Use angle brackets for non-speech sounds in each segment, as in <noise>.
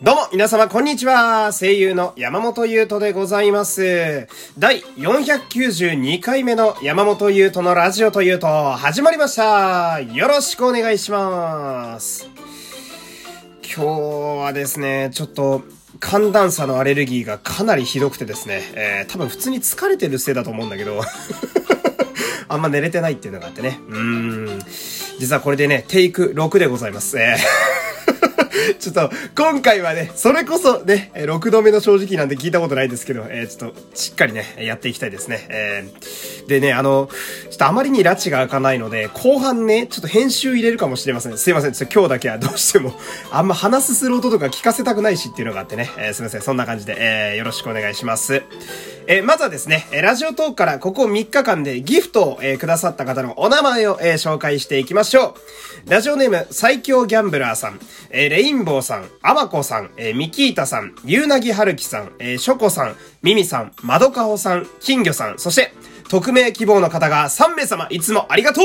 どうも、皆様、こんにちは。声優の山本優斗でございます。第492回目の山本優斗のラジオというと、始まりました。よろしくお願いします。今日はですね、ちょっと、寒暖差のアレルギーがかなりひどくてですね、えー、多分普通に疲れてるせいだと思うんだけど、<laughs> あんま寝れてないっていうのがあってね。うん。実はこれでね、テイク6でございます。えー <laughs> ちょっと、今回はね、それこそね、6度目の正直なんて聞いたことないですけど、えー、ちょっと、しっかりね、やっていきたいですね。えー、でね、あの、ちょっとあまりに拉致が開かないので、後半ね、ちょっと編集入れるかもしれません。すいません。ちょっと今日だけはどうしても、<laughs> あんま話すする音とか聞かせたくないしっていうのがあってね、えー、すいません。そんな感じで、えー、よろしくお願いします。えー、まずはですね、ラジオトークからここ3日間でギフトを、えー、くださった方のお名前を、えー、紹介していきましょう。ラジオネーム、最強ギャンブラーさん、えー、レインボーさん、アマコさん、えー、ミキータさん、ゆうなぎはるきさん、えー、ショコさん、ミミさん、マドカホさん、金魚さん、そして、匿名希望の方が3名様、いつもありがとう、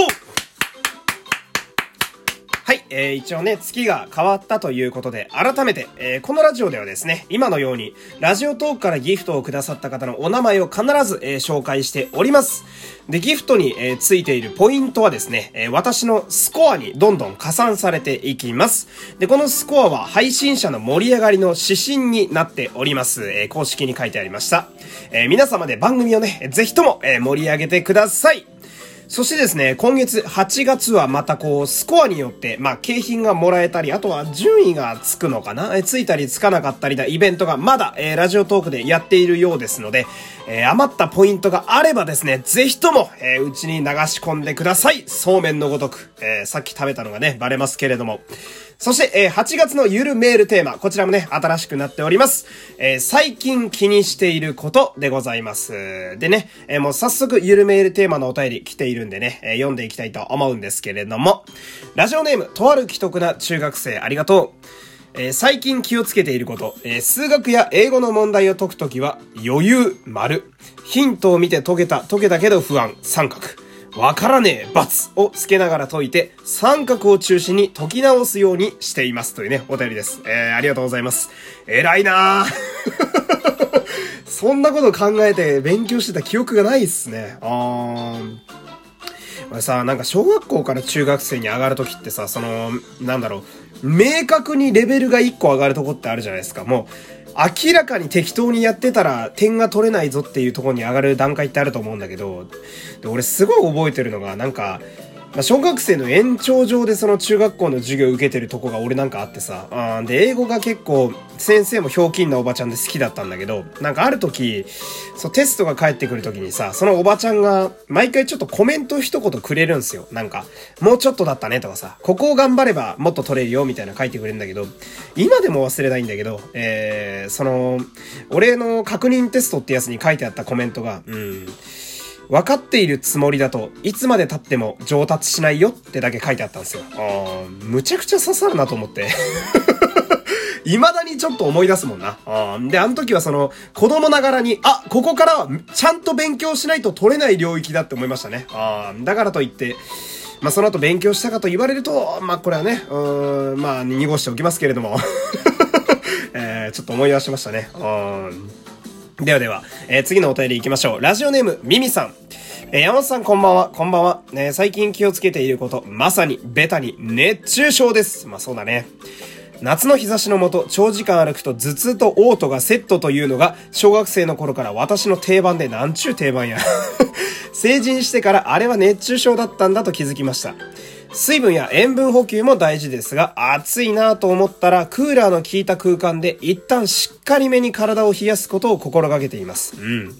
えー、一応ね、月が変わったということで、改めて、えー、このラジオではですね、今のように、ラジオトークからギフトをくださった方のお名前を必ず、えー、紹介しております。で、ギフトに、えー、ついているポイントはですね、えー、私のスコアにどんどん加算されていきます。で、このスコアは配信者の盛り上がりの指針になっております。えー、公式に書いてありました。えー、皆様で番組をね、ぜひとも、えー、盛り上げてください。そしてですね、今月8月はまたこう、スコアによって、まあ、景品がもらえたり、あとは順位がつくのかな？えついたりつかなかったりだイベントがまだ、えー、ラジオトークでやっているようですので、えー、余ったポイントがあればですね、ぜひとも、えー、うちに流し込んでください。そうめんのごとく。えー、さっき食べたのがね、バレますけれども。そして、えー、8月のゆるメールテーマ、こちらもね、新しくなっております。えー、最近気にしていることでございます。でね、えー、もう早速ゆるメールテーマのお便り来ているんでね、えー、読んでいきたいと思うんですけれども、ラジオネーム、とある既得な中学生、ありがとう。えー、最近気をつけていること、えー、数学や英語の問題を解くときは、余裕、丸。ヒントを見て解けた、解けたけど不安、三角。わからねえ、罰をつけながら解いて、三角を中心に解き直すようにしていますというね、お便りです。えー、ありがとうございます。偉いな <laughs> そんなこと考えて勉強してた記憶がないっすね。あー。俺さ、なんか小学校から中学生に上がるときってさ、その、なんだろう、明確にレベルが1個上がるとこってあるじゃないですか。もう、明らかに適当にやってたら点が取れないぞっていうところに上がる段階ってあると思うんだけど、で俺すごい覚えてるのが、なんか、まあ、小学生の延長上でその中学校の授業を受けてるとこが俺なんかあってさ、あで、英語が結構先生もひょうきんなおばちゃんで好きだったんだけど、なんかある時、そうテストが返ってくる時にさ、そのおばちゃんが毎回ちょっとコメント一言くれるんすよ。なんか、もうちょっとだったねとかさ、ここを頑張ればもっと取れるよみたいな書いてくれるんだけど、今でも忘れないんだけど、えー、その、俺の確認テストってやつに書いてあったコメントが、うん、分かっているつもりだといつまで経っても上達しないよってだけ書いてあったんですよ。あむちゃくちゃ刺さるなと思って。<laughs> 未だにちょっと思い出すもんな。で、あの時はその、子供ながらに、あ、ここからはちゃんと勉強しないと取れない領域だって思いましたね。だからといって、まあ、その後勉強したかと言われると、まあ、これはね、うん、まあ、濁しておきますけれども。<laughs> えー、ちょっと思い出しましたね。うんではでは、えー、次のお便り行きましょう。ラジオネーム、ミミさん。えー、山本さんこんばんは、こんばんは。え、最近気をつけていること、まさに、ベタに、熱中症です。まあそうだね。夏の日差しのもと、長時間歩くと頭痛と嘔吐がセットというのが、小学生の頃から私の定番で、なんちゅう定番や。<laughs> 成人してからあれは熱中症だったんだと気づきました。水分や塩分補給も大事ですが、暑いなと思ったら、クーラーの効いた空間で一旦しっかりめに体を冷やすことを心がけています。うん。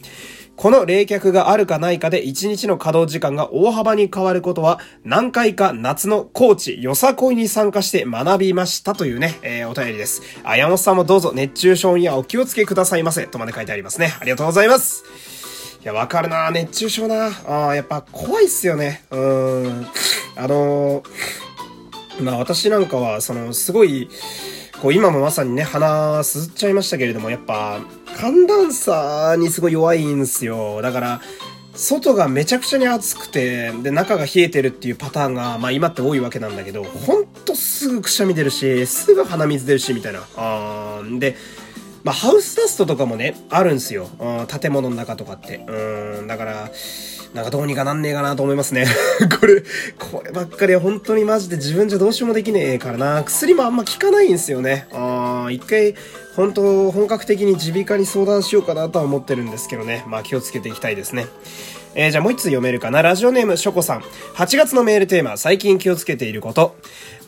この冷却があるかないかで一日の稼働時間が大幅に変わることは何回か夏の高知よさこいに参加して学びましたというね、えー、お便りです。あ、山本さんもどうぞ熱中症にはお気をつけくださいませとまで書いてありますね。ありがとうございます。いや、わかるな熱中症なあ、やっぱ怖いっすよね。うん。あのー、まあ私なんかは、その、すごい、こう今もまさにね、鼻すっちゃいましたけれども、やっぱ、寒暖差にすごい弱いんすよ。だから、外がめちゃくちゃに暑くて、で、中が冷えてるっていうパターンが、まあ今って多いわけなんだけど、ほんとすぐくしゃみ出るし、すぐ鼻水出るし、みたいな。あーで、まあハウスダストとかもね、あるんすよ。うん建物の中とかって。うん、だから、なんかどうにかなんねえかなと思いますね。<laughs> これ、こればっかりは本当にマジで自分じゃどうしようもできねえからな。薬もあんま効かないんですよね。あ一回、本当本格的に耳鼻科に相談しようかなとは思ってるんですけどね。まあ気をつけていきたいですね。えー、じゃあもう一つ読めるかな。ラジオネーム、ショコさん。8月のメールテーマ、最近気をつけていること。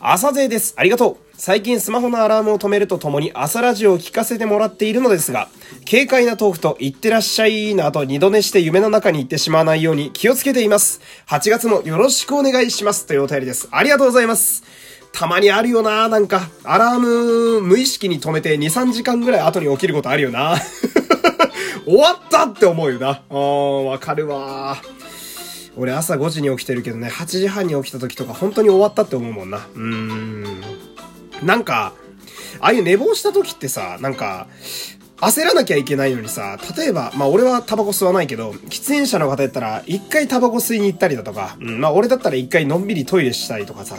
朝勢です。ありがとう。最近スマホのアラームを止めるとともに朝ラジオを聞かせてもらっているのですが、軽快なトークと行ってらっしゃいなと二度寝して夢の中に行ってしまわないように気をつけています。8月もよろしくお願いします。というお便りです。ありがとうございます。たまにあるよななんか、アラーム無意識に止めて2、3時間ぐらい後に起きることあるよな <laughs> 終わったって思うよな。あー、わかるわ俺朝5時に起きてるけどね、8時半に起きた時とか本当に終わったって思うもんな。うーん。なんか、ああいう寝坊した時ってさ、なんか、焦らなきゃいけないのにさ、例えば、まあ俺はタバコ吸わないけど、喫煙者の方やったら、一回タバコ吸いに行ったりだとか、うん、まあ俺だったら一回のんびりトイレしたりとかさ、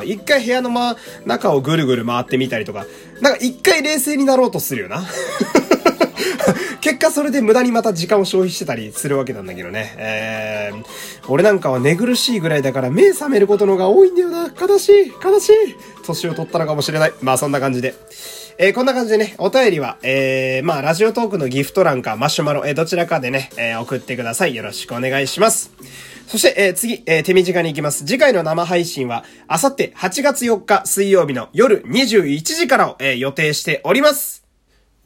うん、一回部屋のま、中をぐるぐる回ってみたりとか、なんか一回冷静になろうとするよな。<laughs> 結果それで無駄にまた時間を消費してたりするわけなんだけどね。えー、俺なんかは寝苦しいぐらいだから目覚めることのが多いんだよな。悲しい、悲しい。年を取ったのかもしれない。まあそんな感じで。えー、こんな感じでね、お便りは、えー、まあ、ラジオトークのギフト欄か、マシュマロ、えー、どちらかでね、えー、送ってください。よろしくお願いします。そして、えー、次、えー、手短に行きます。次回の生配信は、あさって8月4日水曜日の夜21時からを、えー、予定しております。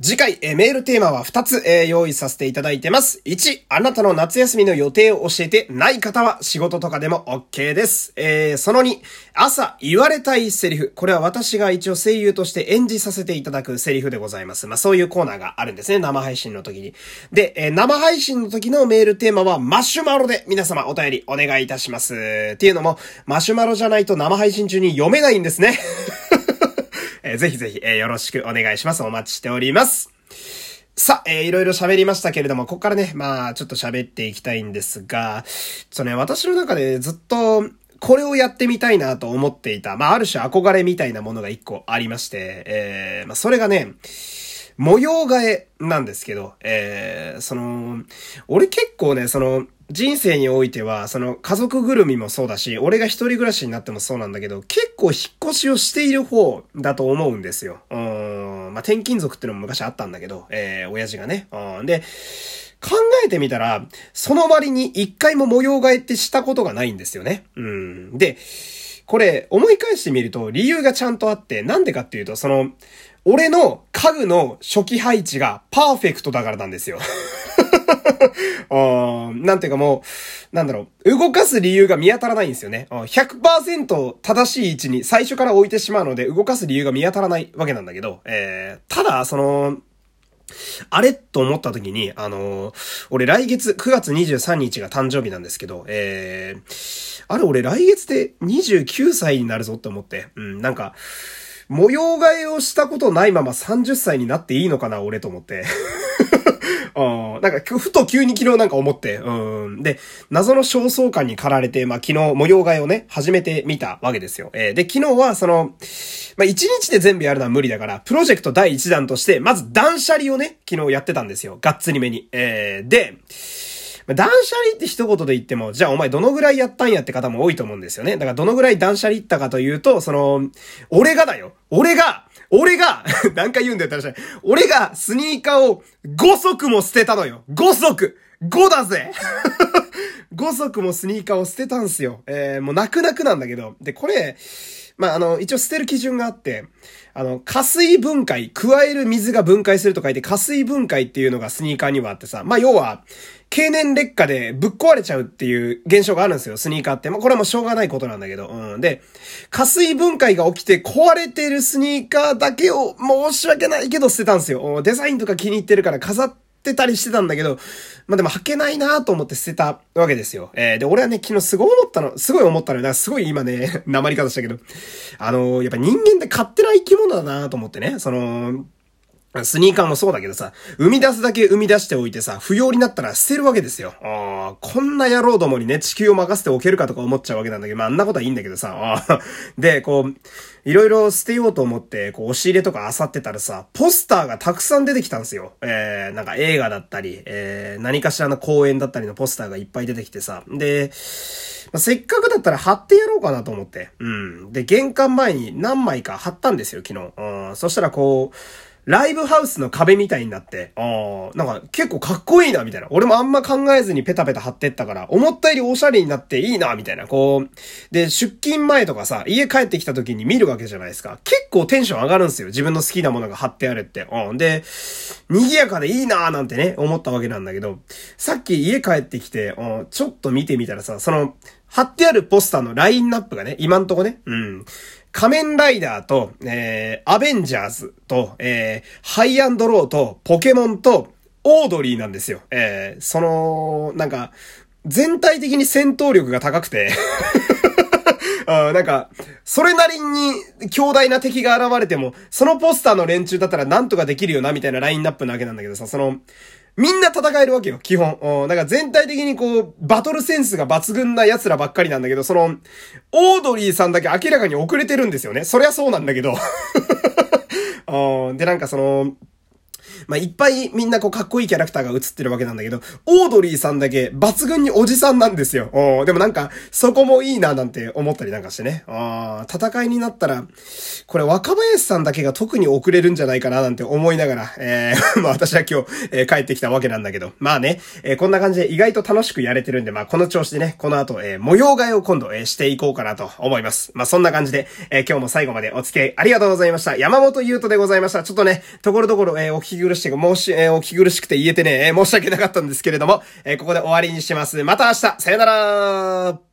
次回、えー、メールテーマは2つ、えー、用意させていただいてます。1、あなたの夏休みの予定を教えてない方は仕事とかでも OK です。えー、その2、朝言われたいセリフ。これは私が一応声優として演じさせていただくセリフでございます。まあそういうコーナーがあるんですね。生配信の時に。で、え、生配信の時のメールテーマはマシュマロで皆様お便りお願いいたします。っていうのも、マシュマロじゃないと生配信中に読めないんですね。えー、ぜひぜひ、えー、よろしくお願いします。お待ちしております。さあ、えー、いろいろ喋りましたけれども、ここからね、まあ、ちょっと喋っていきたいんですが、ちょっとね、私の中でずっと、これをやってみたいなと思っていた、まあ、ある種憧れみたいなものが一個ありまして、えー、まあ、それがね、模様替えなんですけど、えー、その、俺結構ね、その、人生においては、その家族ぐるみもそうだし、俺が一人暮らしになってもそうなんだけど、結構引っ越しをしている方だと思うんですよ。うん。まあ、転勤族ってのも昔あったんだけど、えー、親父がね。うん。で、考えてみたら、その割に一回も模様替えってしたことがないんですよね。うん。で、これ、思い返してみると理由がちゃんとあって、なんでかっていうと、その、俺の家具の初期配置がパーフェクトだからなんですよ。<laughs> なんていうかもう、なんだろう、動かす理由が見当たらないんですよね。100%正しい位置に最初から置いてしまうので、動かす理由が見当たらないわけなんだけど、えー、ただ、その、あれと思った時に、あのー、俺来月9月23日が誕生日なんですけど、えー、あれ俺来月で29歳になるぞって思って、うん、なんか、模様替えをしたことないまま30歳になっていいのかな、俺と思って。<laughs> うん。なんか、ふと急に昨日なんか思って、うん。で、謎の焦燥感に駆られて、まあ、昨日模様替えをね、始めてみたわけですよ。えー、で、昨日はその、まあ、1日で全部やるのは無理だから、プロジェクト第1弾として、まず断捨離をね、昨日やってたんですよ。がっつりめに。えー、で、断捨離って一言で言っても、じゃあお前どのぐらいやったんやって方も多いと思うんですよね。だからどのぐらい断捨離ったかというと、その、俺がだよ。俺が、俺が、<laughs> 何回言うんだよって話俺がスニーカーを5足も捨てたのよ。5足 !5 だぜ <laughs> 5足もスニーカーを捨てたんすよ。えー、もう泣く泣くなんだけど。で、これ、まあ、あの、一応捨てる基準があって、あの、加水分解、加える水が分解すると書いて、加水分解っていうのがスニーカーにはあってさ、まあ、要は、経年劣化でぶっ壊れちゃうっていう現象があるんですよ、スニーカーって。まあ、これはもうしょうがないことなんだけど。うん。で、加水分解が起きて壊れてるスニーカーだけを申し訳ないけど捨てたんですよ。デザインとか気に入ってるから飾ってってたりしてたんだけど、まあ、でも履けないなと思って捨てたわけですよ。えー、で、俺はね、昨日すごい思ったの、すごい思ったのよ。だからすごい今ね、<laughs> 鉛り方したけど、あのー、やっぱ人間って勝手な生き物だなと思ってね、その、スニーカーもそうだけどさ、生み出すだけ生み出しておいてさ、不要になったら捨てるわけですよ。あこんな野郎どもにね、地球を任せておけるかとか思っちゃうわけなんだけど、まあ、あんなことはいいんだけどさ、で、こう、いろいろ捨てようと思って、こう、押し入れとか漁ってたらさ、ポスターがたくさん出てきたんですよ。えー、なんか映画だったり、えー、何かしらの公演だったりのポスターがいっぱい出てきてさ、で、まあ、せっかくだったら貼ってやろうかなと思って。うん。で、玄関前に何枚か貼ったんですよ、昨日。うん。そしたらこう、ライブハウスの壁みたいになって、ああ、なんか結構かっこいいな、みたいな。俺もあんま考えずにペタペタ貼ってったから、思ったよりおしゃれになっていいな、みたいな。こう、で、出勤前とかさ、家帰ってきた時に見るわけじゃないですか。結構テンション上がるんですよ。自分の好きなものが貼ってあるって。うん。で、賑やかでいいななんてね、思ったわけなんだけど、さっき家帰ってきて、うん、ちょっと見てみたらさ、その、貼ってあるポスターのラインナップがね、今んとこね、うん。仮面ライダーと、えー、アベンジャーズと、えー、ハイアンドローと、ポケモンと、オードリーなんですよ。えー、その、なんか、全体的に戦闘力が高くて <laughs> あなんか、それなりに強大な敵が現れても、そのポスターの連中だったらなんとかできるよな、みたいなラインナップなわけなんだけどさ、その、みんな戦えるわけよ、基本。うん。だから全体的にこう、バトルセンスが抜群な奴らばっかりなんだけど、その、オードリーさんだけ明らかに遅れてるんですよね。そりゃそうなんだけど。<laughs> で、なんかその、まあ、いっぱいみんなこうかっこいいキャラクターが映ってるわけなんだけど、オードリーさんだけ抜群におじさんなんですよ。でもなんか、そこもいいななんて思ったりなんかしてね。あ戦いになったら、これ若林さんだけが特に遅れるんじゃないかななんて思いながら、えー、<laughs> まあ私は今日、えー、帰ってきたわけなんだけど、まあね、えー、こんな感じで意外と楽しくやれてるんで、まあこの調子でね、この後、えー、模様替えを今度、えー、していこうかなと思います。まあそんな感じで、えー、今日も最後までお付き合いありがとうございました。山本優斗でございました。ちょっとね、ところどころ、えー、お聞き苦しい申し、えー、お聞き苦しくて言えてね、えー、申し訳なかったんですけれども、えー、ここで終わりにします。また明日さよなら